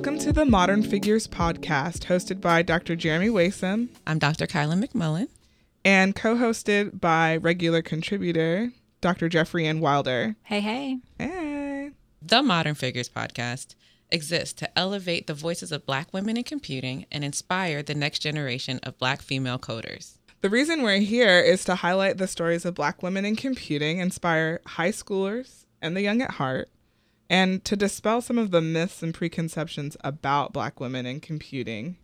Welcome to the Modern Figures podcast, hosted by Dr. Jeremy Waisome. I'm Dr. Kyla McMullen. And co hosted by regular contributor, Dr. JeffriAnne Wilder. Hey, hey. Hey. The Modern Figures podcast exists to elevate the voices of Black women in computing and inspire the next generation of Black female coders. The reason we're here is to highlight the stories of Black women in computing, inspire high schoolers and the young at heart, and to dispel some of the myths and preconceptions about Black women in computing.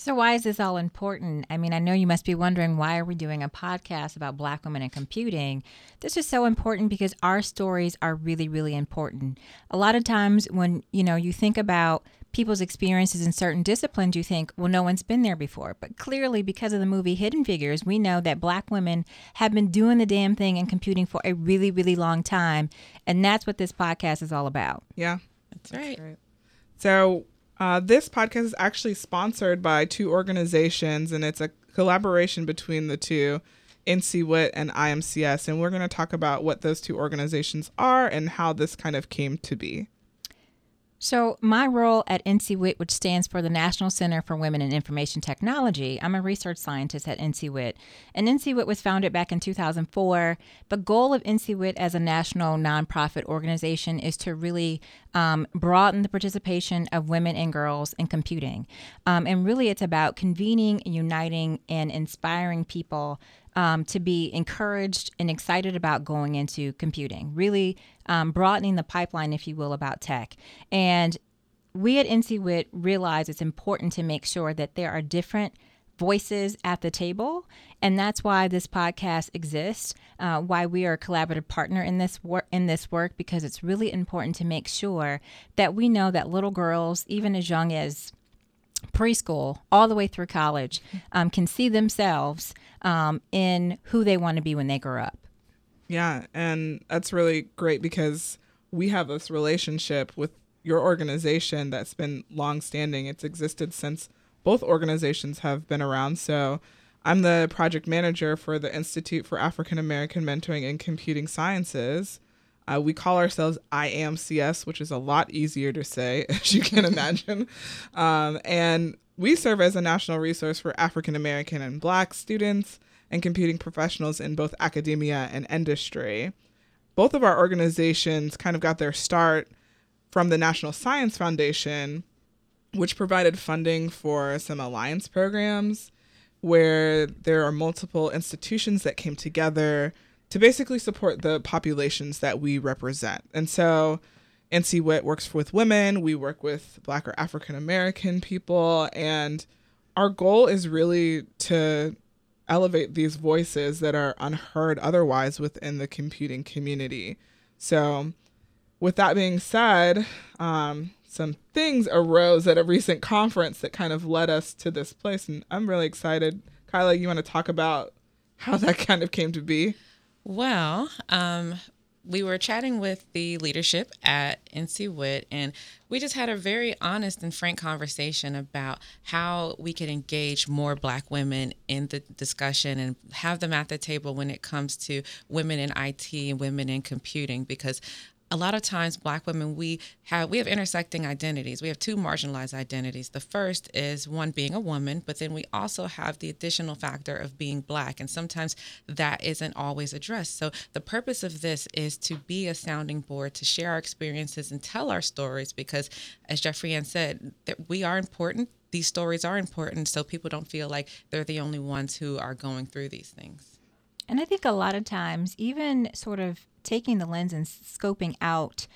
So, why is this all important? I mean, I know you must be wondering why are we doing a podcast about Black women in computing? This is so important because our stories are really, really important. A lot of times, when you know you think about people's experiences in certain disciplines, you think, well, no one's been there before. But clearly, because of the movie Hidden Figures, we know that black women have been doing the damn thing in computing for a really, really long time. And that's what this podcast is all about. Yeah. That's right. That's right. So, uh, this podcast is actually sponsored by two organizations, and it's a collaboration between the two. NCWIT and iAAMCS, and we're going to talk about what those two organizations are and how this kind of came to be. So, my role at NCWIT, which stands for the National Center for Women in Information Technology, I'm a research scientist at NCWIT. And NCWIT was founded back in 2004. The goal of NCWIT as a national nonprofit organization is to really um, broaden the participation of women and girls in computing. Um, and really, it's about convening, uniting, and inspiring people um, to be encouraged and excited about going into computing, really um, broadening the pipeline, if you will, about tech. And we at NCWIT realize it's important to make sure that there are different voices at the table, and that's why this podcast exists. Uh, why we are a collaborative partner in this work in this work because it's really important to make sure that we know that little girls, even as young as preschool all the way through college um, can see themselves um, in who they want to be when they grow up. Yeah, and that's really great because we have this relationship with your organization that's been long standing. It's existed since both organizations have been around. So I'm the project manager for the Institute for African American Mentoring in Computing Sciences. Uh, we call ourselves iAAMCS, which is a lot easier to say, as you can imagine. Um, and we serve as a national resource for African American and Black students and computing professionals in both academia and industry. Both of our organizations kind of got their start from the National Science Foundation, which provided funding for some alliance programs where there are multiple institutions that came together to basically support the populations that we represent. And so NCWIT works with women, we work with Black or African American people, and our goal is really to elevate these voices that are unheard otherwise within the computing community. So, with that being said, um, some things arose at a recent conference that kind of led us to this place, and I'm really excited. Kyla, you want to talk about how that kind of came to be? Well, um, we were chatting with the leadership at NCWIT, and we just had a very honest and frank conversation about how we could engage more Black women in the discussion and have them at the table when it comes to women in IT and women in computing. Because a lot of times black women we have we have intersecting identities. We have two marginalized identities. The first is one being a woman but then we also have the additional factor of being black and sometimes that isn't always addressed. So the purpose of this is to be a sounding board to share our experiences and tell our stories because as JeffriAnne said that we are important. These stories are important so people don't feel like they're the only ones who are going through these things. And I think a lot of times, even sort of taking the lens and scoping out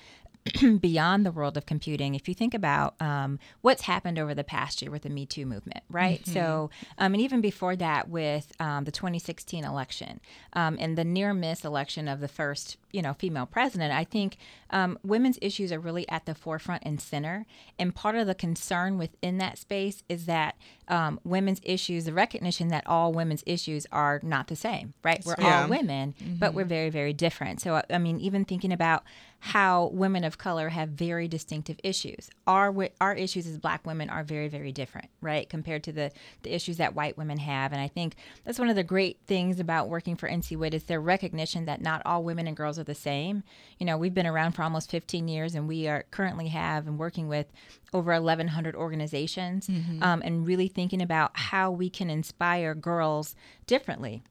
beyond the world of computing, if you think about um, what's happened over the past year with the Me Too movement, right? Mm-hmm. So, um, and even before that, with um, the 2016 election um, and the near miss election of the first, you know, female president, I think um, women's issues are really at the forefront and center. And part of the concern within that space is that um, women's issues, the recognition that all women's issues are not the same, right? We're yeah. all women, mm-hmm. but we're very, very different. So, I mean, even thinking about how women of color have very distinctive issues. Our our issues as black women are very very different, right, compared to the the issues that white women have. And I think that's one of the great things about working for NCWIT is their recognition that not all women and girls are the same. You know, we've been around for almost 15 years, and we are currently have and working with over 1,100 organizations, mm-hmm. um, and really thinking about how we can inspire girls differently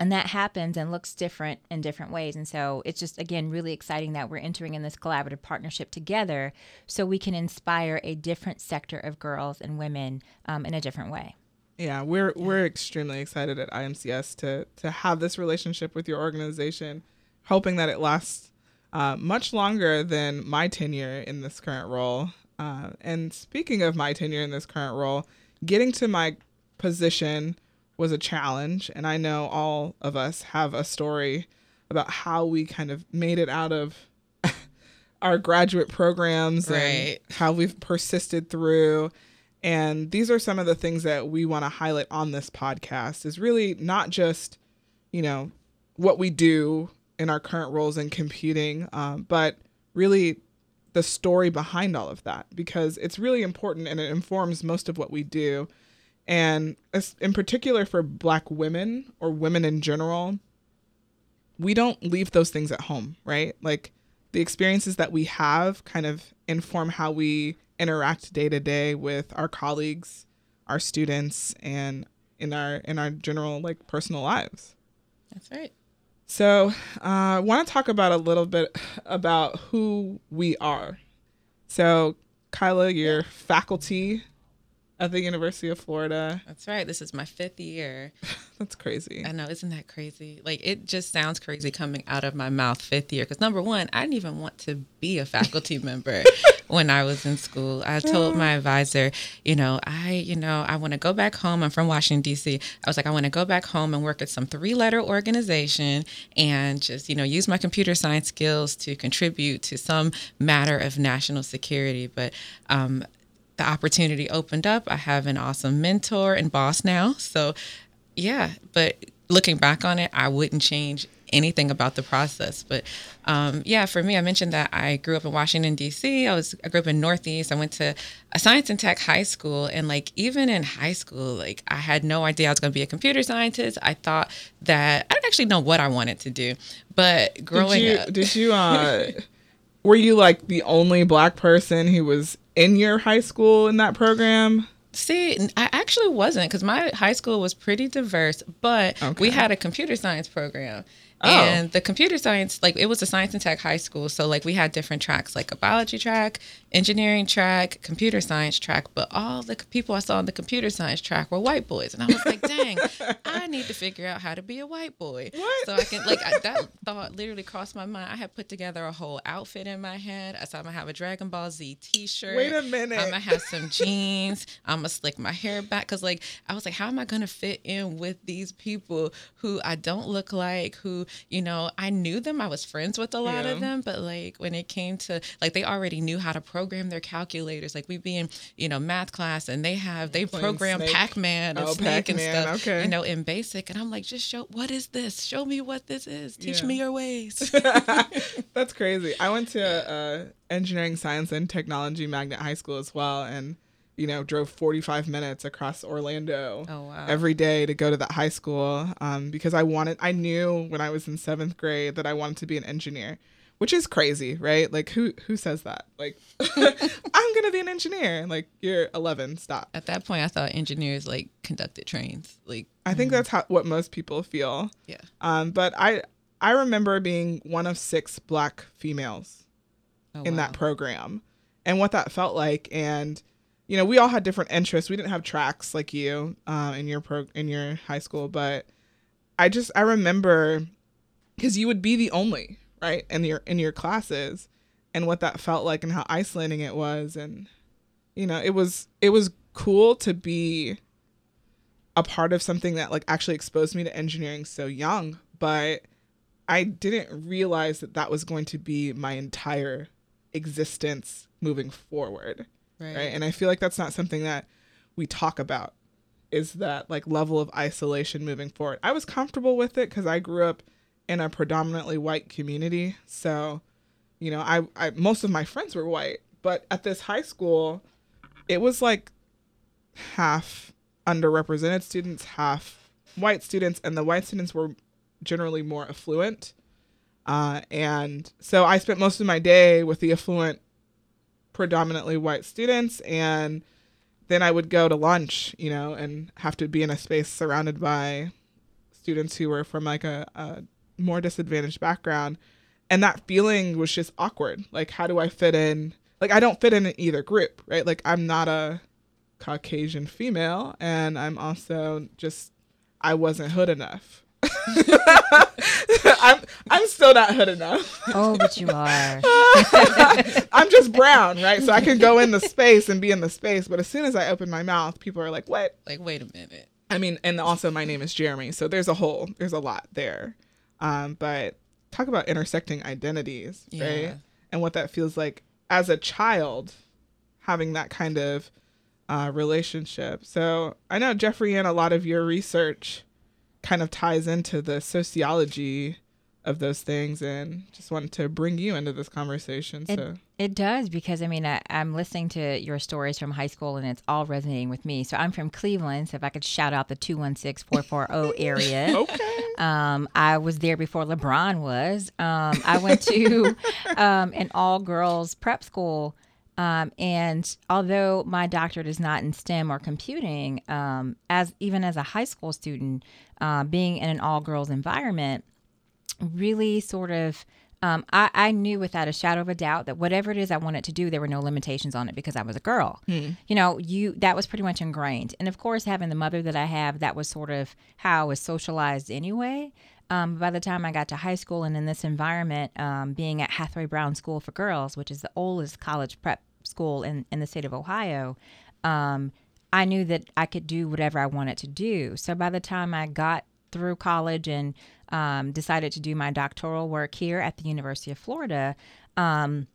and that happens and looks different in different ways and so it's just again really exciting that we're entering in this collaborative partnership together so we can inspire a different sector of girls and women um, in a different way yeah we're yeah. we're extremely excited at iAAMCS to to have this relationship with your organization hoping that it lasts uh, much longer than my tenure in this current role uh, and speaking of my tenure in this current role getting to my position was a challenge. And I know all of us have a story about how we kind of made it out of our graduate programs right. and how we've persisted through. And these are some of the things that we want to highlight on this podcast is really not just, you know, what we do in our current roles in computing, um, but really the story behind all of that because it's really important and it informs most of what we do. And in particular for black women or women in general we don't leave those things at home right? Like the experiences that we have kind of inform how we interact day to day with our colleagues our students and in our in our general like personal lives. That's right so uh, i want to talk about a little bit about who we are so kyla you're yeah. faculty at the University of Florida. That's right. This is my fifth year. That's crazy. I know. Isn't that crazy? Like, it just sounds crazy coming out of my mouth, fifth year. Because, number one, I didn't even want to be a faculty member when I was in school. I told my advisor, you know, I, you know, I want to go back home. I'm from Washington, D.C. I was like, I want to go back home and work at some three letter organization and just, you know, use my computer science skills to contribute to some matter of national security. But, um, the opportunity opened up. I have an awesome mentor and boss now. So, yeah, but looking back on it, I wouldn't change anything about the process. But um, yeah, for me, I mentioned that I grew up in Washington D.C. I was I grew up in Northeast. I went to a science and tech high school, and like even in high school, like I had no idea I was going to be a computer scientist. I thought that I didn't actually know what I wanted to do. But growing did you, up, did you uh, were you like the only black person who was in your high school in that program? See, I actually wasn't because my high school was pretty diverse, but okay. we had a computer science program. Oh. And the computer science, like it was a science and tech high school. So like we had different tracks, like a biology track, engineering track, computer science track. But all the people I saw on the computer science track were white boys. And I was like, dang, I need to figure out how to be a white boy. What? So I can, like, I, that thought literally crossed my mind. I had put together a whole outfit in my head. I said, I'm to have a Dragon Ball Z t shirt. Wait a minute. I'm to have some jeans. I'm to slick my hair back. Cause like, I was like, how am I to fit in with these people who I don't look like, who, you know, I knew them. I was friends with a lot yeah. of them, but like when it came to like they already knew how to program their calculators. Like we'd be in, you know, math class and they have they Playing program Pac-Man and oh, Snake Pac-Man. and stuff. Okay. You know, in basic. And I'm like, just show what is this? Show me what this is. Teach yeah. me your ways. That's crazy. I went to uh, engineering science and technology magnet high school as well and you know, drove 45 minutes across Orlando oh, wow. every day to go to that high school um, because I wanted, I knew when I was in seventh grade that I wanted to be an engineer, which is crazy, right? Like, who who says that? Like, I'm gonna be an engineer. Like, you're 11. Stop. At that point, I thought engineers like conducted trains. Like, I think mm. that's how what most people feel. Yeah. Um, but I I remember being one of six black females oh, in wow. that program, and what that felt like, and you know, we all had different interests. We didn't have tracks like you uh, in your pro in your high school, but I just I remember because you would be the only right in your in your classes, and what that felt like and how isolating it was, and you know, it was it was cool to be a part of something that like actually exposed me to engineering so young, but I didn't realize that that was going to be my entire existence moving forward right. right and i feel like that's not something that we talk about is that like level of isolation moving forward i was comfortable with it because i grew up in a predominantly white community so you know, I, I most of my friends were white, but at this high school, it was like half underrepresented students, half white students, and the white students were generally more affluent. Uh, and so I spent most of my day with the affluent, predominantly white students, and then I would go to lunch, you know, and have to be in a space surrounded by students who were from like a, a more disadvantaged background. And that feeling was just awkward. Like, how do I fit in? Like, I don't fit in either group, right? Like, I'm not a Caucasian female, and I'm also just, I wasn't hood enough. I'm I'm still not hood enough. Oh, but you are. I'm just brown, right? So I can go in the space and be in the space, but as soon as I open my mouth, people are like, "What?" Like, wait a minute. I mean, and also my name is Jeremy, so there's a whole there's a lot there. Um, but talk about intersecting identities, Yeah. right? And what that feels like as a child, having that kind of uh, relationship. So I know Jeffrey, and a lot of your research kind of ties into the sociology of those things, and just wanted to bring you into this conversation. So it does because I mean I, I'm listening to your stories from high school and it's all resonating with me. So I'm from Cleveland. So if I could shout out the two one six four four zero area. okay, Um, I was there before LeBron was. Um, I went to um, an all girls prep school. Um, and although my doctorate is not in STEM or computing, um, as even as a high school student, uh, being in an all girls environment really sort of um, I, I knew without a shadow of a doubt that whatever it is I wanted to do, there were no limitations on it because I was a girl. You know, you that was pretty much ingrained. And of course, having the mother that I have, that was sort of how I was socialized anyway. Um, by the time I got to high school and in this environment, um, being at Hathaway Brown School for Girls, which is the oldest college prep school in, in the state of Ohio, um, I knew that I could do whatever I wanted to do. So by the time I got through college and um, decided to do my doctoral work here at the University of Florida, um,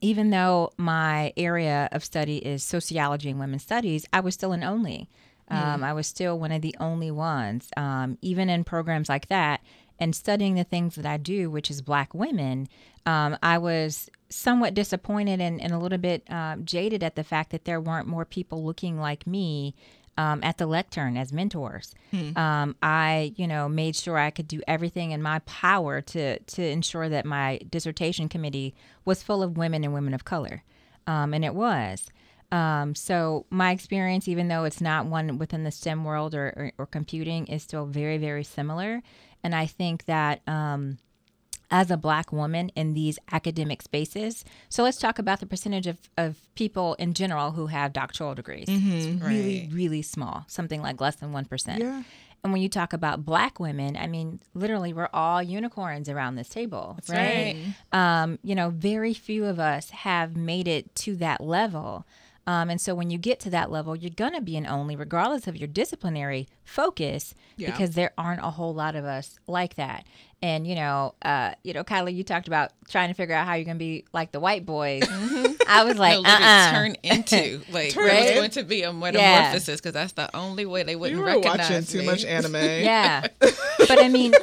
even though my area of study is sociology and women's studies, I was still an only. Um, I was still one of the only ones, um, even in programs like that. And studying the things that I do, which is Black women, um, I was somewhat disappointed and, and a little bit um, jaded at the fact that there weren't more people looking like me um, at the lectern as mentors. Um, I, you know, made sure I could do everything in my power to to ensure that my dissertation committee was full of women and women of color, um, and it was. Um, so my experience, even though it's not one within the STEM world or, or, or computing, is still very, very similar. And I think that um, as a black woman in these academic spaces, so let's talk about the percentage of, of people in general who have doctoral degrees. It's really, really small, something like less than 1%. Yeah. And when you talk about black women, I mean, literally, we're all unicorns around this table, That's right? right. um, you know, very few of us have made it to that level. Um, and so when you get to that level, you're going to be an only, regardless of your disciplinary focus, Yeah. because there aren't a whole lot of us like that. And, you know, uh, you know, Kyla, you talked about trying to figure out how you're going to be like the white boys. Mm-hmm. I was like, no, uh-uh. turn into like Turn there was going to be a metamorphosis because that's the only way they wouldn't You were recognize watching too me. much anime. Yeah. but I mean,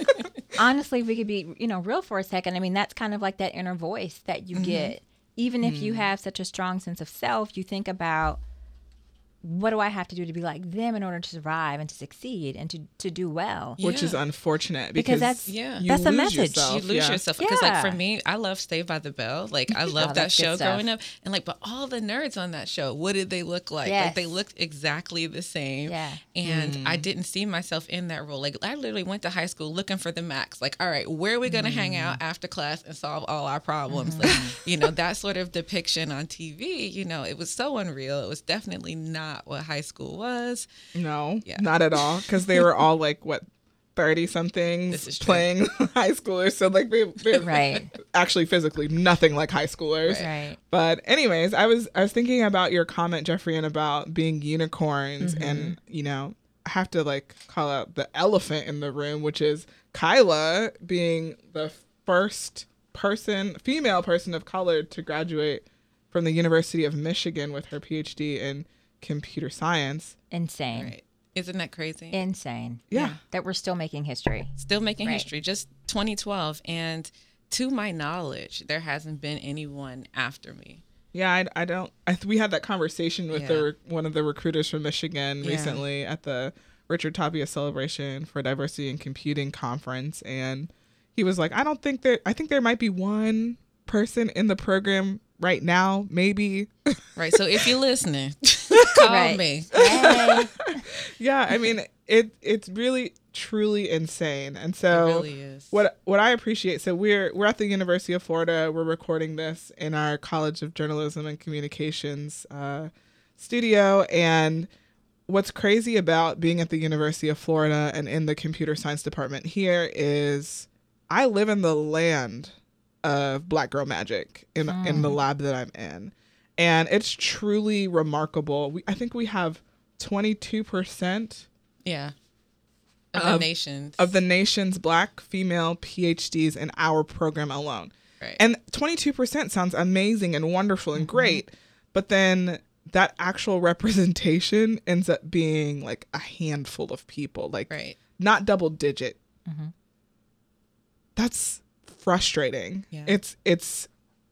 honestly, if we could be, you know, real for a second. I mean, that's kind of like that inner voice that you mm-hmm. get. Even if you mm-hmm. have such a strong sense of self, you think about what do I have to do to be like them in order to survive and to succeed and to, to do well? Which is unfortunate Because because, that's- Yeah. you that's a message. yourself. you love yeah. yourself because like for me i love Saved by the bell like i love that show growing up and like but all the nerds on that show what did they look like Yes. like they looked exactly the same Yeah. and Mm. i didn't see myself in that role like i literally went to high school looking for the max like all right where are we going to hang out Mm. after class and solve all our problems Mm-hmm. like you know that sort of depiction on tv you know it was so unreal it was definitely not what high school was No, Yeah. not at all. Because they were all like what thirty This somethings true. playing high schoolers. So like they they're Right. actually physically nothing like high schoolers. Right. But anyways, I was I was thinking about your comment, Jeffrey, and about being unicorns, Mm-hmm. and you know I have to like call out the elephant in the room, which is Kyla being the first person, female person of color, to graduate from the University of Michigan with her PhD in computer science. Insane. right isn't that crazy Insane. Yeah. That we're still making history. still making Right. history just 2012 and to my knowledge, there hasn't been anyone after me. Yeah, I, I don't. I we had that conversation with Yeah. the one of the recruiters from Michigan Yeah. recently at the Richard Tapia Celebration for Diversity in Computing conference, and he was like, "I don't think that. I think there might be one person in the program right now, maybe." Right. So if you're listening, call Right. me. Hey. yeah, I mean, it it's really truly insane, and so it really is. what what I appreciate so we're we're at the University of Florida we're recording this in our College of Journalism and Communications uh, studio and what's crazy about being at the University of Florida and in the computer science department here is I live in the land of black girl magic in in the hmm. lab that I'm in and it's truly remarkable we, I think we have 22% Yeah. Of, Of- the nations. of the nation's black female PhDs in our program alone. right. And 22% sounds amazing and wonderful and mm-hmm. great, but then that actual representation ends up being like a handful of people, like right. not double digit. Mm-hmm. That's frustrating. Yeah. It's it's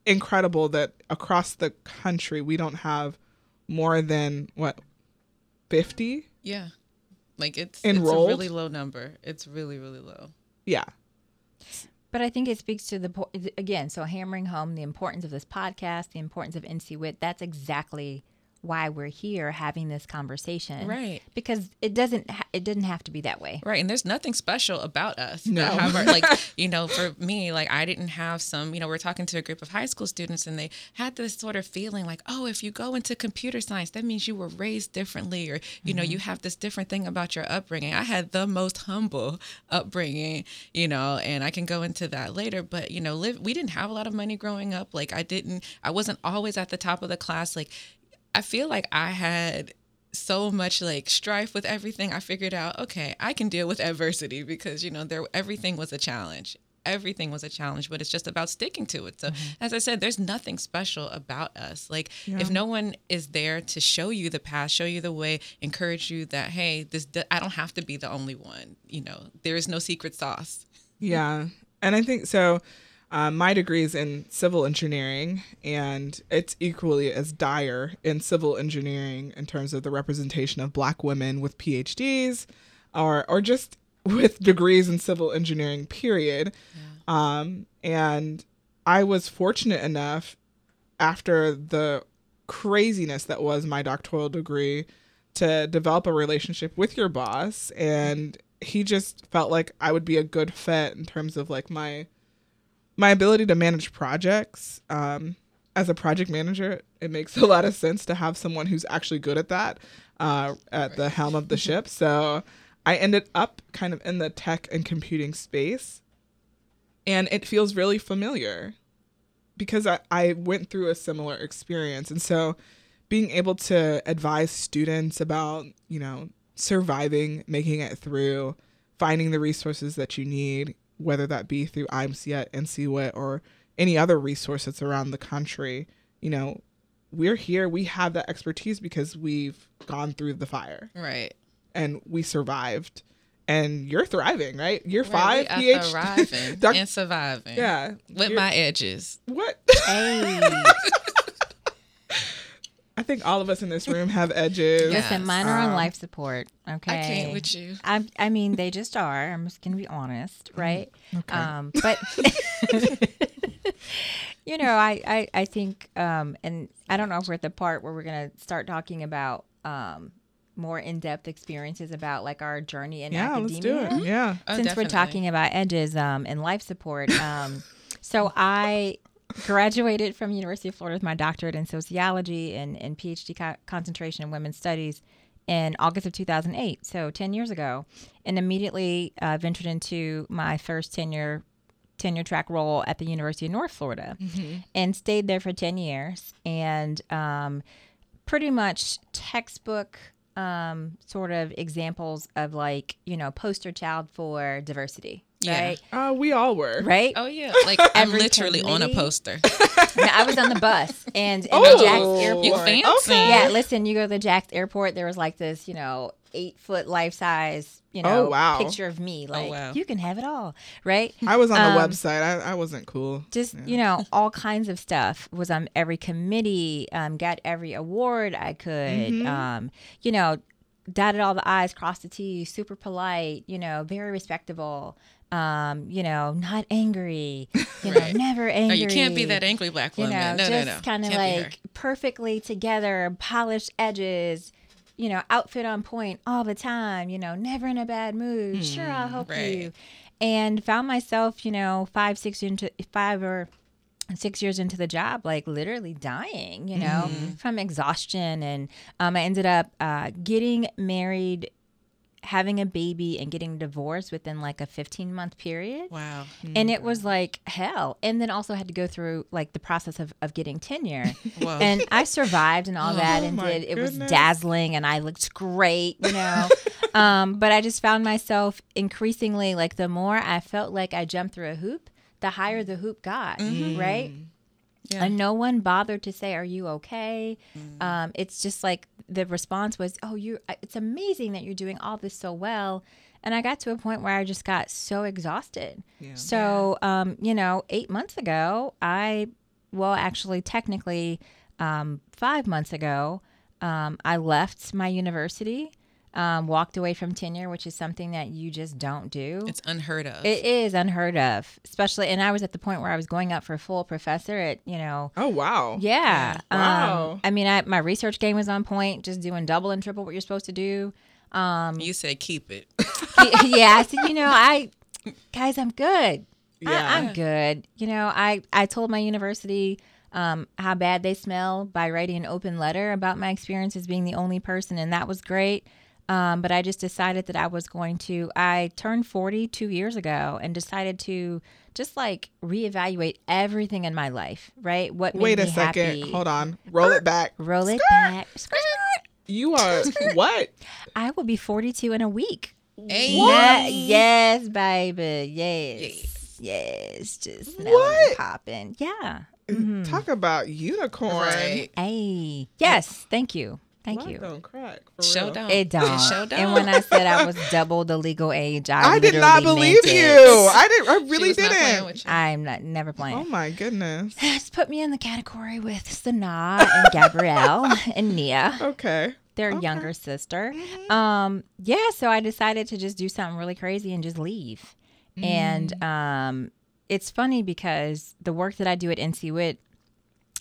incredible that across the country we don't have more than what 50? Yeah. Like it's Enrolled? it's a really low number. It's really, really low. Yeah. But I think it speaks to the po- again. So hammering home the importance of this podcast, the importance of NCWIT. That's exactly why we're here having this conversation, Right. Because it doesn't ha- it didn't have to be that way. Right. And there's nothing special about us. No. However, like, you know, for me, like I didn't have some, you know, we're talking to a group of high school students and they had this sort of feeling like, oh, if you go into computer science, that means you were raised differently or, you know, you mm-hmm. have this different thing about your upbringing. I had the most humble upbringing, you know, and I can go into that later. But, you know, live we didn't have a lot of money growing up. Like I didn't I wasn't always at the top of the class. Like I feel like I had so much like strife with everything. I figured out, okay, I can deal with adversity because you know there everything was a challenge. Everything was a challenge, but it's just about sticking to it. So, mm-hmm. as I said, there's nothing special about us. Like, if no one is there to show you the path, show you the way, encourage you that, hey, this I don't have to be the only one. You know, there is no secret sauce. Yeah. And I think so. Uh, my degree is in civil engineering, and it's equally as dire in civil engineering in terms of the representation of Black women with PhDs, or or just with degrees in civil engineering. Period. Um, and I was fortunate enough after the craziness that was my doctoral degree to develop a relationship with your boss and he just felt like I would be a good fit in terms of like my my ability to manage projects um as a project manager it makes a lot of sense to have someone who's actually good at that uh, at the helm of the ship. So I ended up kind of in the tech and computing space and it feels really familiar because I, I went through a similar experience. And so being able to advise students about you know surviving making it through finding the resources that you need whether that be through imc ncwit or any other resource that's around the country you know we're here we have that expertise because we've gone through the fire Right. and we survived and you're thriving right you're Right, five we PhD thriving Doc- and surviving. yeah With you're- my edges. what Hey, I think all of us in this room have edges. Yeah. listen, mine are on Um, life support. Okay, I can't with you. I, I mean, they just are. I'm just gonna be honest, right? Okay. Um, but you know, I, I, I think, um, and I don't know if we're at the part where we're gonna start talking about um, more in-depth experiences about like our journey in yeah, academia. let's do it. Yeah. Oh, Since definitely. we're talking about edges um, and life support, um, so I graduated from University of Florida with my doctorate in sociology and, and PhD co- concentration in women's studies in August of 2008, so 10 years ago, and immediately uh, ventured into my first tenure tenure track role at the University of North Florida, and stayed there for 10 years, and um, pretty much textbook um, sort of examples of like you know poster child for diversity, Yeah. right? Uh, we all were. Right. Oh yeah, like I'm Every literally on a poster. No, I was on the bus and in Oh, the Jax Airport. You fancy? Okay. Yeah, listen, you go to the Jax Airport. There was like this, you know, eight foot life size, you know, Oh, wow. picture of me. Like wow. you can have it all, right? I was on the Um, website. I, I wasn't cool. just you know all kinds of stuff was on every committee um, got every award i could um, you know dotted all the i's crossed the t's super polite you know very respectable um, you know not angry you know Right. never No, angry you can't be that angry black woman. you woman. know no, just no, no. kind of Can't be her. like perfectly together polished edges you know outfit on point all the time you know never in a bad mood sure i'll help Hmm, right. you and found myself you know five six into five or six years into the job like literally dying you know Mm-hmm. from exhaustion and um, i ended up uh, getting married having a baby and getting divorced within like a 15 month period. Wow. and it was like hell. And then also had to go through like the process of, of getting tenure. Whoa. and i survived and all that Oh and my did it was dazzling and i looked great you know. Um, but i just found myself increasingly like the more i felt like i jumped through a hoop the higher the hoop got right Yeah. and no one bothered to say, "Are you okay?" Mm. Um, it's just like the response was, "Oh, you! It's amazing that you're doing all this so well." And I got to a point where I just got so exhausted. Yeah. So, um, you know, eight months ago, I, well, actually, technically, um, five months ago, um, I left my university, um, walked away from tenure, which is something that you just don't do. It's unheard of. It is unheard of, especially, and I was at the point where I was going up for full professor at, you know, Oh wow. yeah. Wow. Um, I mean, I, my research game was on point, just doing double and triple what you're supposed to do. Um, you said keep it. yeah, I said, you know, I, guys, I'm good. Yeah. I, I'm good. You know, I, I told my university um, how bad they smell by writing an open letter about my experience as being the only person, and that was great. Um, but I just decided that I was going to. I turned 40 two years ago and decided to just like reevaluate everything in my life, right? What made Wait a me second. happy. Hold on. Roll it back. Roll it Skirt. back. Skirt, skirt. You are what? I will be 42 in a week. Hey. Yeah, yes, baby. Yes. Yes. Just What? popping. Yeah. Mm-hmm. Talk about unicorn. Right. Hey. Yes. Thank you. Thank Life you. Don't crack. For Show real. don't. It don't. Show don't. And when I said I was double the legal age, I, I did not believe meant you. I did. I She really was not playing didn't. with you. I'm not never playing. Oh my goodness. Just put me in the category with Sanaa and Gabrielle and Nia. Okay. their Okay. younger sister. Um, yeah, so I decided to just do something really crazy and just leave. And um, it's funny because the work that I do at NCWIT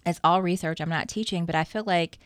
is all research. I'm not teaching, but I feel like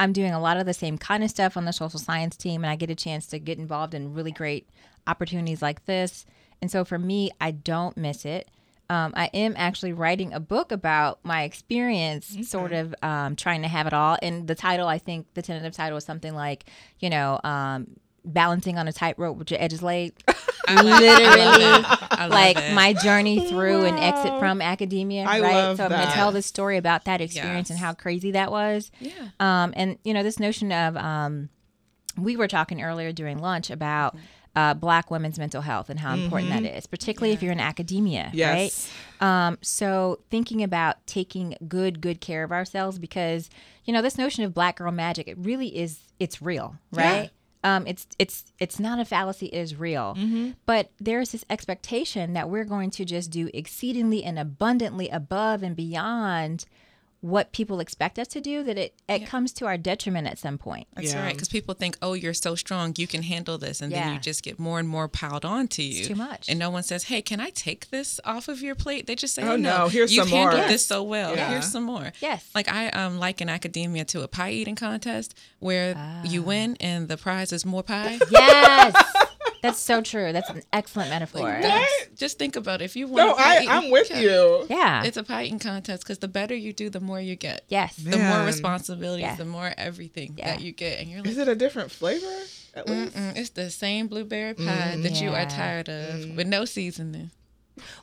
I'm doing a lot of the same kind of stuff on the social science team, and I get a chance to get involved in really great opportunities like this. And so for me, I don't miss it. Um, I am actually writing a book about my experience, sort of um, trying to have it all. And the title, I think the tentative title is something like, you know, um, balancing on a tightrope with your edges laid. Literally, like it. my journey through and exit from academia. I right. love so I'm going to tell this story about that experience and how crazy that was. Yeah. Um, and you know, this notion of um, we were talking earlier during lunch about uh, Black women's mental health and how important that is, particularly if you're in academia, Yes. right? Um, so thinking about taking good, good care of ourselves because you know this notion of Black girl magic, it really is, it's real, right? Um, it's it's it's not a fallacy; it is real. But there's this expectation that we're going to just do exceedingly and abundantly above and beyond what people expect us to do. That it it comes to our detriment at some point. That's Yeah. right. Because people think, oh, you're so strong, you can handle this. And then you just get more and more piled onto you. too much. And no one says, hey, can I take this off of your plate? They just say, Oh, oh, no, no, here's you've some more." handled Yes. this so well. Yeah. Here's some more. Yes. Like I um liken academia to a pie eating contest where Ah. you win and the prize is more pie. Yes, that's so true. That's an excellent metaphor. That's- Just think about it. If you want No, a I, I'm with Yeah. you. yeah. It's a pie eating contest because the better you do, the more you get. yes. The more Man. responsibilities, Yeah. the more everything Yeah. that you get, and you're like, Is it a different flavor? At least. Mm-mm, it's the same blueberry pie that you are mm, tired of mm. with no seasoning.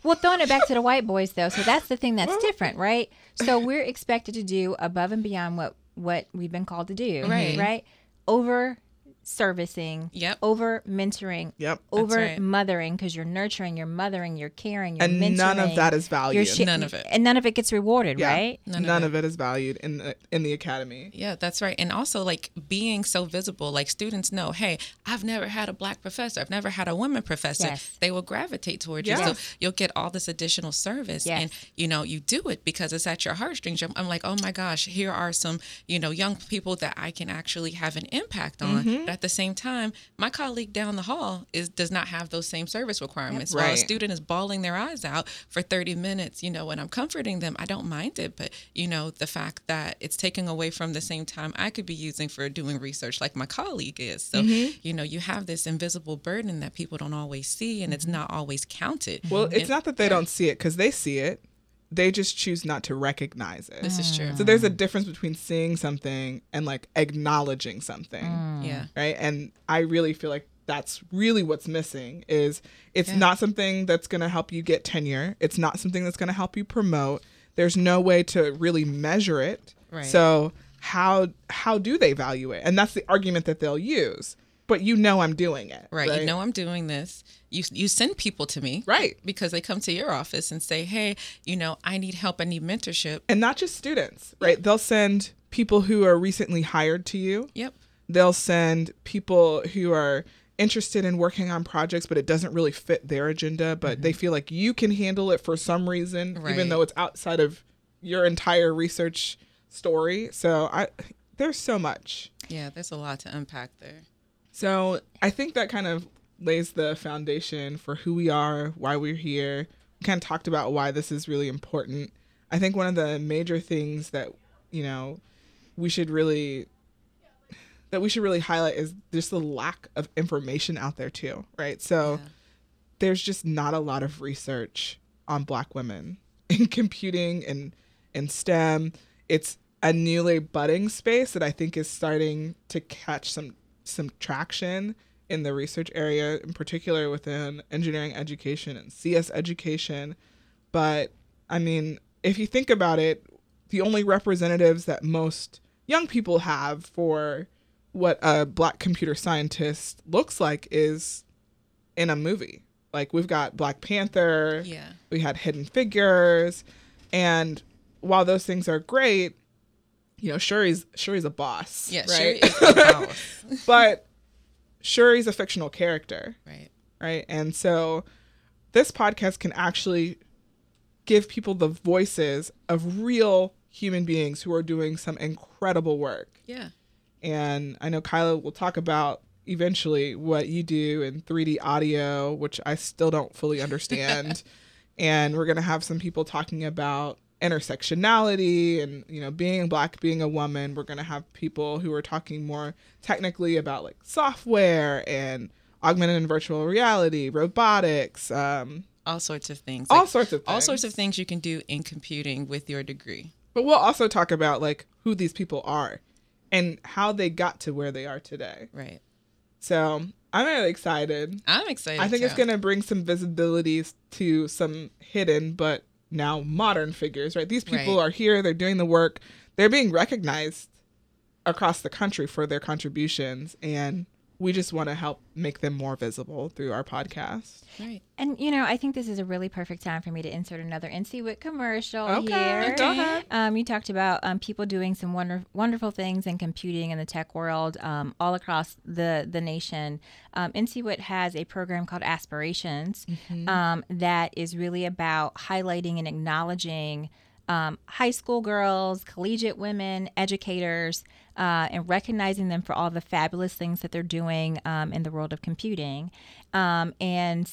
Well, throwing it back to the white boys though, so that's the thing that's different, right? So we're expected to do above and beyond what what we've been called to do, Right. Right. Over servicing, Yep. over mentoring, Yep. over right. mothering because you're nurturing, you're mothering, you're caring, you're And mentoring. none of that is valued. shi- None of it. and none of it gets rewarded, Yeah. right? None None, of of, it is valued in the in the academy. Yeah, that's right. And also, like being so visible, like students know, hey, I've never had a black professor, I've never had a woman professor. Yes. They will gravitate towards you. So you'll get all this additional service. Yes. And, you know, you do it because it's at your heartstrings. I'm, I'm like, oh my gosh, here are some, you know, young people that I can actually have an impact on. Mm-hmm. At the same time, my colleague down the hall is does not have those same service requirements. While a student is bawling their eyes out for 30 minutes, you know, when I'm comforting them, I don't mind it. But, you know, the fact that it's taking away from the same time I could be using for doing research like my colleague is. So, Mm-hmm. you know, you have this invisible burden that people don't always see and it's not always counted. Mm-hmm. Well, it's And not that they don't see it because they see it. They just choose not to recognize it. This is true. So there's a difference between seeing something and like acknowledging something. Mm. Yeah. right and i really feel like that's really what's missing is it's Yeah. not something that's going to help you get tenure it's not something that's going to help you promote there's no way to really measure it Right. so how how do they value it and that's the argument that they'll use but you know i'm doing it Right. You know I'm doing this. You you send people to me. Right. Because they come to your office and say, "Hey, you know, I need help. I need mentorship." and not just students right they'll send people who are recently hired to you Yep. they'll send people who are interested in working on projects but it doesn't really fit their agenda but they mm-hmm. feel like you can handle it for some reason even though it's outside of your entire research story so i there's so much Yeah, there's a lot to unpack there. So i think that kind of lays the foundation for who we are why we're here we kind of talked about why this is really important i think one of the major things that you know we should really that we should really highlight is just the lack of information out there too right so Yeah. there's just not a lot of research on black women in computing and in STEM. It's a newly budding space that I think is starting to catch some some traction in the research area, in particular within engineering education and CS education. But I mean, if you think about it, the only representatives that most young people have for what a black computer scientist looks like is in a movie. Like we've got Black Panther, Yeah. we had Hidden Figures, and while those things are great, you know, Shuri's Shuri's a boss, Yeah, right? the boss. but Shuri's a fictional character, right. right? And so this podcast can actually give people the voices of real human beings who are doing some incredible work. Yeah. And I know Kyla will talk about eventually what you do in 3D audio, which I still don't fully understand. and we're going to have some people talking about intersectionality and you know being black being a woman we're going to have people who are talking more technically about like software and augmented and virtual reality robotics um, All sorts of things. all Like, sorts of things all sorts of things you can do in computing with your degree. but we'll also talk about like who these people are and how they got to where they are today Right. so i'm really excited I'm excited. I think it's going to bring some visibility to some hidden but now modern figures, right? These people Right. are here, they're doing the work, they're being recognized across the country for their contributions, and we just want to help make them more visible through our podcast. Right. And you know, I think this is a really perfect time for me to insert another NCWIT commercial Okay, here. go ahead. Um, you talked about um, people doing some wonder- wonderful things in computing in the tech world um, all across the the nation. Um, NCWIT has a program called Aspirations um, that is really about highlighting and acknowledging um, high school girls, collegiate women, educators, uh, and recognizing them for all the fabulous things that they're doing um, in the world of computing. Um, and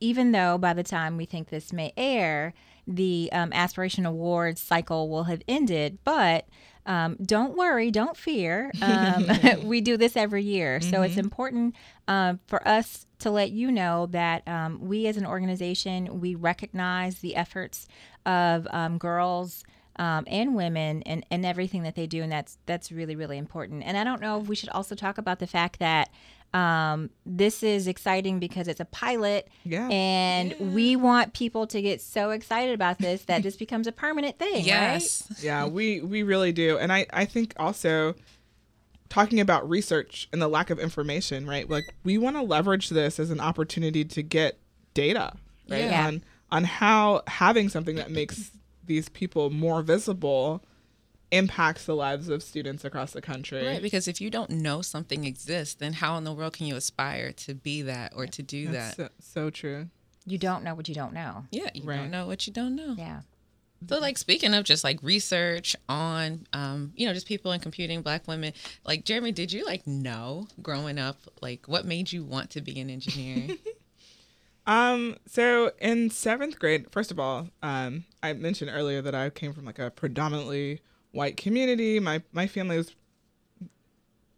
even though by the time we think this may air, the um, Aspiration Awards cycle will have ended, but um, don't worry, don't fear. Um, we do this every year. So it's important um, for us to let you know that um, we as an organization, we recognize the efforts of um, girls um, and women and, and everything that they do. And that's, that's really, really important. And I don't know if we should also talk about the fact that um, this is exciting because it's a pilot Yeah. and we want people to get so excited about this that this becomes a permanent thing, right? Yes. yeah, we we really do. And I I think also talking about research and the lack of information, right? Like we want to leverage this as an opportunity to get data, right? Yeah. On on how having something that makes these people more visible impacts the lives of students across the country. Right, because if you don't know something exists, then how in the world can you aspire to be that or to do That's that? so, so true. You don't know what you don't know. Yeah, you Right. don't know what you don't know. Yeah. So, like, speaking of just like research on, um, you know, just people in computing, black women, like, Jeremy, did you like know growing up, like, what made you want to be an engineer? Um, so in seventh grade, first of all, um, I mentioned earlier that I came from like a predominantly white community. My my family was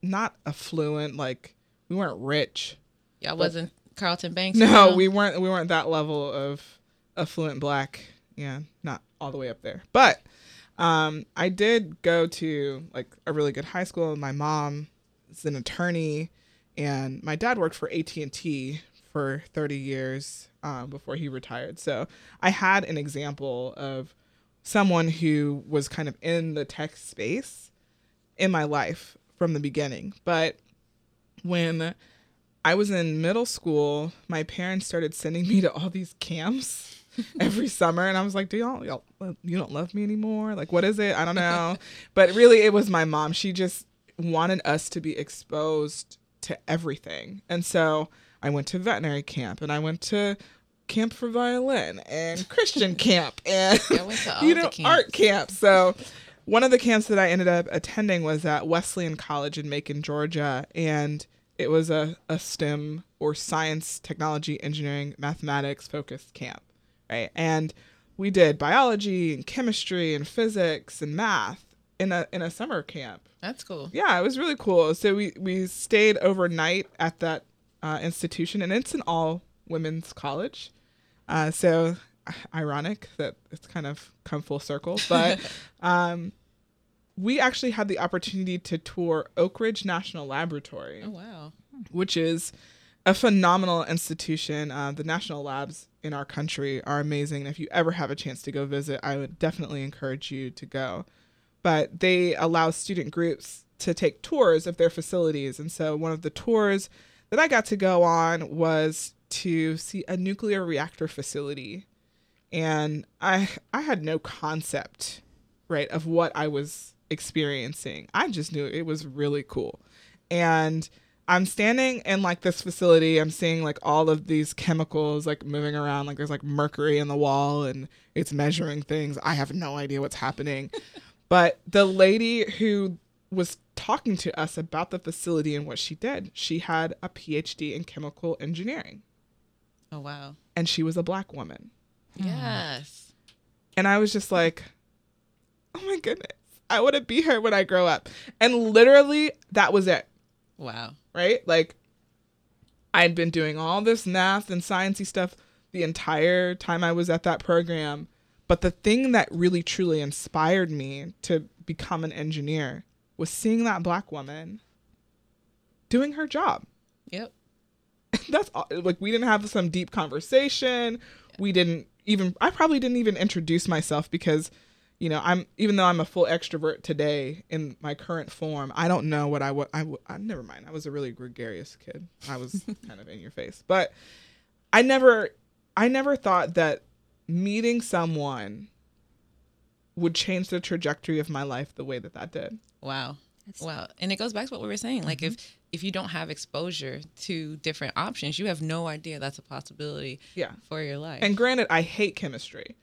not affluent, like we weren't rich. Y'all wasn't Carlton Banks? No, we weren't we weren't that level of affluent black. Yeah, not all the way up there. But um I did go to like a really good high school. My mom is an attorney and my dad worked for AT&T for 30 years um, before he retired. So I had an example of someone who was kind of in the tech space in my life from the beginning. But when I was in middle school, my parents started sending me to all these camps every summer and I was like, "Do y'all, y'all you don't love me anymore? Like what is it? I don't know." but really it was my mom. She just wanted us to be exposed to everything. And so I went to veterinary camp and I went to camp for violin and Christian camp and I went to all you know art camp. So one of the camps that I ended up attending was at Wesleyan College in Macon, Georgia, and it was a, a STEM or science, technology, engineering, mathematics focused camp, right? And we did biology and chemistry and physics and math in a in a summer camp. That's cool. Yeah, it was really cool. So we we stayed overnight at that uh, institution, and it's an all women's college. Uh, so ironic that it's kind of come full circle, but um, we actually had the opportunity to tour Oak Ridge National Laboratory Oh, wow. which is a phenomenal institution. Uh, the national labs in our country are amazing. And if you ever have a chance to go visit, I would definitely encourage you to go. But they allow student groups to take tours of their facilities. And so one of the tours that I got to go on was to see a nuclear reactor facility. And I I had no concept, right, of what I was experiencing. I just knew it was really cool. And I'm standing in like this facility. I'm seeing like all of these chemicals like moving around. Like there's like mercury in the wall and it's measuring things. I have no idea what's happening. but the lady who was talking to us about the facility and what she did, she had a PhD in chemical engineering Oh, wow. and she was a black woman. Yes. And I was just like, oh my goodness, I want to be her when I grow up. And literally, that was it. Wow. right? Like I'd been doing all this math and sciencey stuff the entire time I was at that program, but the thing that really truly inspired me to become an engineer was seeing that black woman doing her job. Yep. That's all, like we didn't have some deep conversation. We didn't even I probably didn't even introduce myself because you know, I'm even though I'm a full extrovert today in my current form, I don't know what I would. I never mind. I was a really gregarious kid. I was kind of in your face, but I never, I never thought that meeting someone would change the trajectory of my life the way that that did. Wow. That's- Wow. And it goes back to what we were saying. Like Mm-hmm. if if you don't have exposure to different options, you have no idea that's a possibility Yeah. for your life. And granted, I hate chemistry.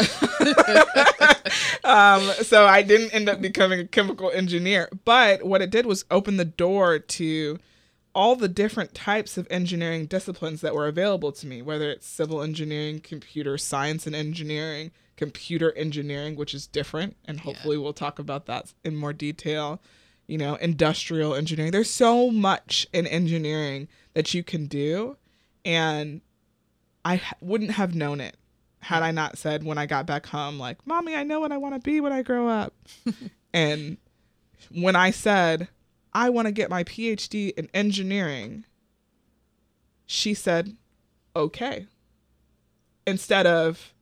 um, so I didn't end up becoming a chemical engineer. But what it did was open the door to all the different types of engineering disciplines that were available to me, whether it's civil engineering, computer science and engineering, computer engineering, which is different. And hopefully we'll talk about that in more detail. You know, industrial engineering. There's so much in engineering that you can do. And I wouldn't have known it had I not said when I got back home, like, Mommy, I know what I want to be when I grow up. and when I said, I want to get my PhD in engineering, she said, okay. Instead of,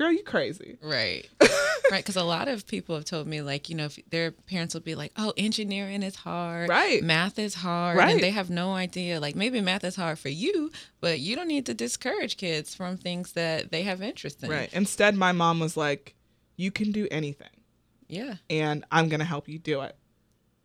girl, you crazy. right. right because a lot of people have told me like you know if their parents will be like oh engineering is hard Right. math is hard Right. and they have no idea like maybe math is hard for you but you don't need to discourage kids from things that they have interest in Right. Instead, my mom was like, "You can do anything, yeah and I'm gonna help you do it."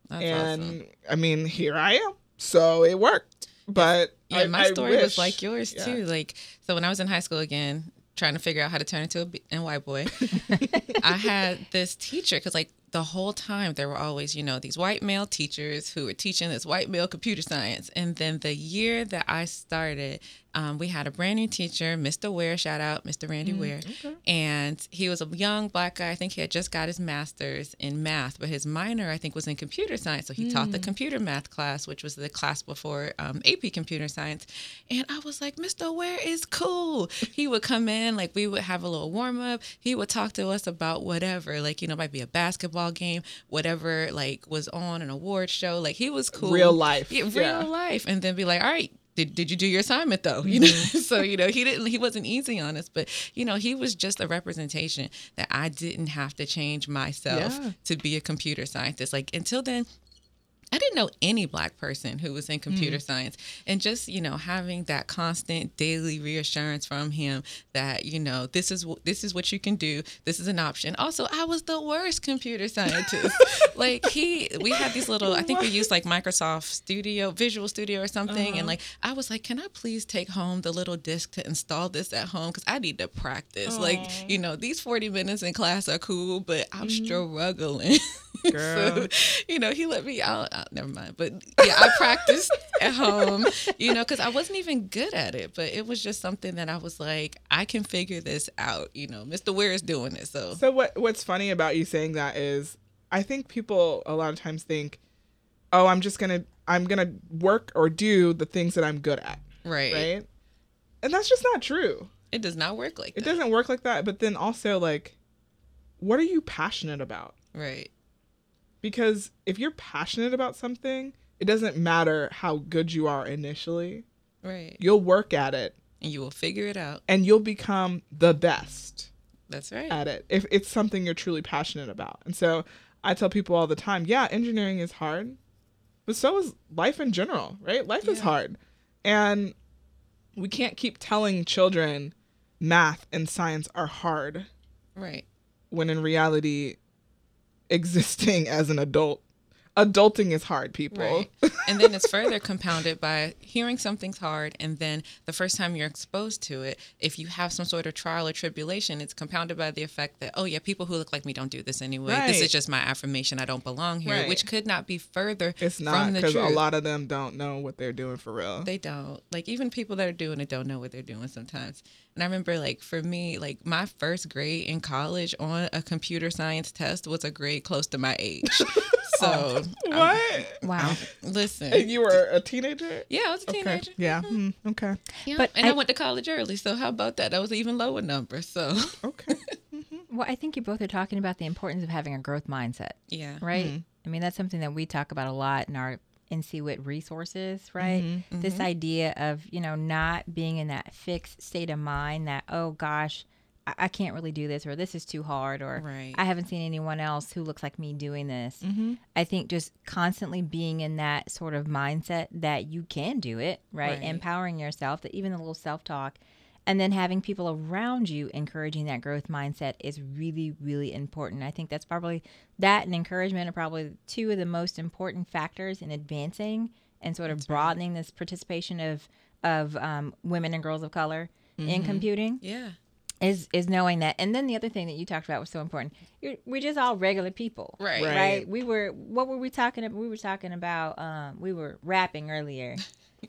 that's and awesome I mean, here I am. So it worked. But yeah I, my story was like yours yeah. too like so when i was in high school again trying to figure out how to turn into a B- NY boy. I had this teacher because like the whole time there were always you know these white male teachers who were teaching this white male computer science. And then the year that I started um, we had a brand new teacher Mr. Ware shout out Mr. Randy Ware and he was a young black guy I think he had just got his master's in math but his minor I think was in computer science so he taught the computer math class which was the class before um, AP computer science and I was like Mr. Ware is cool he would come in like we would have a little warm up he would talk to us about whatever like you know might be a basketball game whatever like was on an award show like he was cool Real life. yeah, real Yeah. life and then be like all right did, did you do your assignment though? You mm-hmm. know so you know he didn't he wasn't easy on us but you know he was just a representation that i didn't have to change myself Yeah. to be a computer scientist. Like until then I didn't know any black person who was in computer mm. science. And just, you know, having that constant daily reassurance from him that, you know, this is this is what you can do. This is an option. Also, I was the worst computer scientist. like he we had these little I think we used like Microsoft Studio, Visual Studio or something and uh-huh. like I was like, "Can I please take home the little disk to install this at home cuz I need to practice." Like, you know, these 40 minutes in class are cool, but I'm mm-hmm. struggling. Girl. so, you know, he let me out. Uh, never mind. But yeah, I practiced at home, you know, because I wasn't even good at it. But it was just something that I was like, I can figure this out. You know, Mr. Ware is doing it. So, So what what's funny about you saying that is I think people a lot of times think, "Oh, I'm just going to I'm to work or do the things that I'm good at." right. Right? And that's just not true. It does not work like It that. doesn't work like that, but then also like what are you passionate about? Right. Because if you're passionate about something, it doesn't matter how good you are initially. Right. You'll work at it And you will figure it out. and you'll become the best. That's right. at it if it's something you're truly passionate about. And so I tell people all the time, yeah, engineering is hard, but so is life in general, right? Life is hard. And we can't keep telling children math and science are hard right. when in reality existing as an adult adulting is hard, people. Right. and then it's further compounded by hearing something's hard, and then the first time you're exposed to it, if you have some sort of trial or tribulation, it's compounded by the effect that, oh, yeah, people who look like me don't do this anyway. This is just my affirmation. I don't belong here, Right. which could not be further It's not from the because a lot of them don't know what they're doing for real. They don't. Like even people that are doing it don't know what they're doing sometimes. And I remember like for me, like my first grade in college on a computer science test was a grade close to my age. so oh, what? Wow. listen. And you were a teenager? Yeah, I was a Okay. teenager. Yeah. Hmm. Okay. Yeah. But and I, I- went to college early, so how about that? That was an even lower number. So Okay. Mm-hmm. Well, I think you both are talking about the importance of having a growth mindset, yeah. right? Mm. I mean, that's something that we talk about a lot in our NCWIT resources, right? Mm-hmm. This mm-hmm. idea of, you know, not being in that fixed state of mind that, oh gosh, I, can't really do this, or this is too hard, or Right. I haven't seen anyone else who looks like me doing this. I think just constantly being in that sort of mindset that you can do it, right? Right. Empowering yourself, that even a little self talk, and then having people around you encouraging that growth mindset is really, really important. I think that's probably that and encouragement are probably two of the most important factors in advancing and sort of broadening this participation of of um, women and girls of color in computing Yeah. Is is knowing that. And then the other thing that you talked about was so important. You're, we're just all regular people, Right. Right. Right. We were. What were we talking about? We were talking about. Um, we were rapping earlier.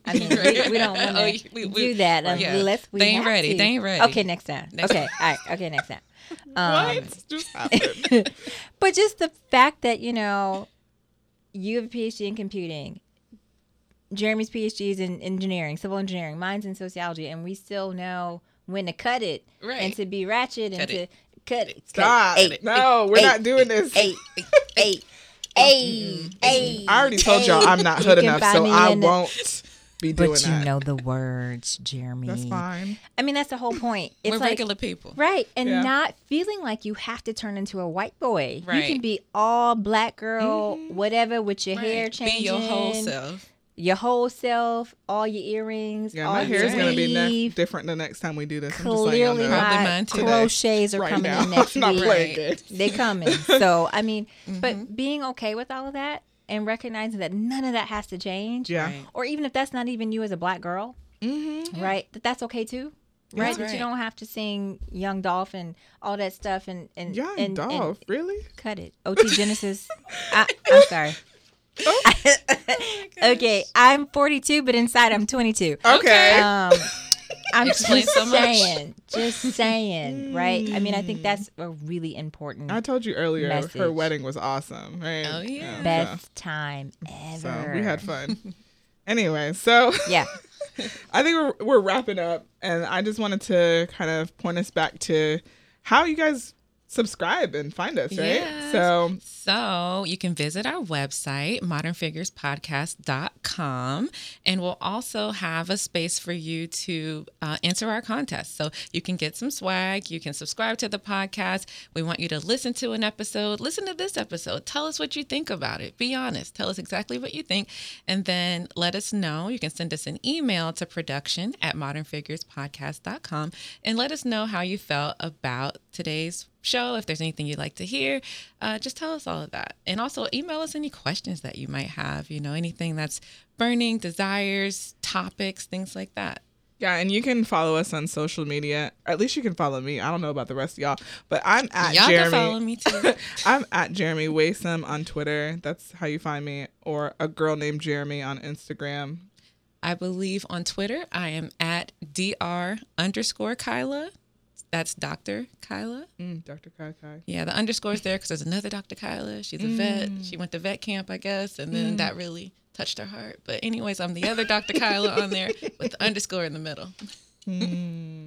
I mean, we, we don't want to Oh, we- we- do that yeah. unless we They ain't have ready. to. They ain't ready. Okay, next time. Next okay, all right. Okay, next time. Um, what just happened? but just the fact that you know you have a phd in computing jeremy's phd is in engineering civil engineering mine's in sociology and we still know when to cut it Right. and to be ratchet and Cut to cut it Stop. Hey, no, we're hey, not doing this. hey hey hey hey I already told y'all I'm not hood enough, so I won't be doing But you that. know the words, Jeremy. That's fine. I mean, that's the whole point. It's We're like regular people. right, and Yeah. not feeling like you have to turn into a white boy. You can be all black girl, Mm-hmm. whatever, with your hair Right. changing, Be your whole self. Your whole self, all your earrings, Yeah, all my hair is gonna be ne- different the next time we do this. I'm just letting y'all Clearly, know. Probably my mine too. crochets are right coming now. in next I'm not week. playing Right. They coming. So I mean, Mm-hmm. but being okay with all of that and recognizing that none of that has to change. Yeah. Right. Or even if that's not even you as a black girl, Mm-hmm. right? That that's okay too. Right, That's that you don't have to sing Young Dolph and all that stuff and and Young and, and Dolph, really? cut it. OT Genesis. I, I'm sorry. Oh. okay, I'm 42, but inside I'm 22. Okay. Um, I'm just so saying, just saying, right? I mean, I think that's a really important I told you earlier her wedding was awesome, right? Oh, yeah. so- best time ever. So, we had fun. anyway, so Yeah. I think we're we're wrapping up, and I just wanted to kind of point us back to how you guys subscribe and find us, right? Yes. So So you can visit our website, modernfigurespodcast.com, and we'll also have a space for you to uh, enter our contest. So you can get some swag, you can subscribe to the podcast. We want you to listen to an episode, listen to this episode, tell us what you think about it. Be honest, tell us exactly what you think, and then let us know. You can send us an email to production at modernfigurespodcast.com and let us know how you felt about today's show. If there's anything you'd like to hear, uh, just tell us all of that. And also email us any questions that you might have, you know, anything that's burning, desires, topics, things like that. yeah, and you can follow us on social media. Or at least you can follow me. I don't know about the rest of y'all, but I'm at Y'all Jeremy. can follow me too. I'm at Jeremy Waisome on Twitter. That's how you find me, or a girl named Jeremy on Instagram. I believe on Twitter, I am at dr underscore Kyla. That's Dr. Kyla. Mm, Dr. Kai Kai. Yeah, the underscore's there because there's another Dr. Kyla. She's a vet. She went to vet camp, I guess, and then that really touched her heart. But anyways, I'm the other Dr. Kyla on there with the underscore in the middle.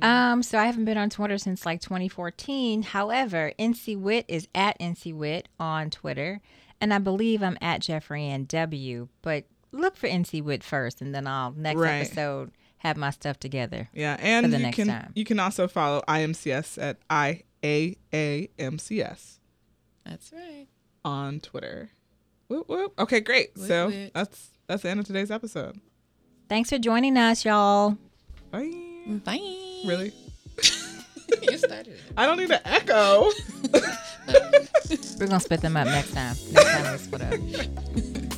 Um, so I haven't been on Twitter since like 2014. However, NCWIT is at NCWIT on Twitter, and I believe I'm at JeffriAnne W. But look for NCWIT first, and then I'll next Right. episode have my stuff together. Yeah, and the you next can time. you can also follow iAAMCS at I A A M C S That's right. on Twitter. Whoop, whoop. Okay, great. Whoop, so that's that's the end of today's episode. Thanks for joining us, y'all. Bye. Bye. Really? you started. I don't need an echo. We're gonna split them up next time. Next time we split up.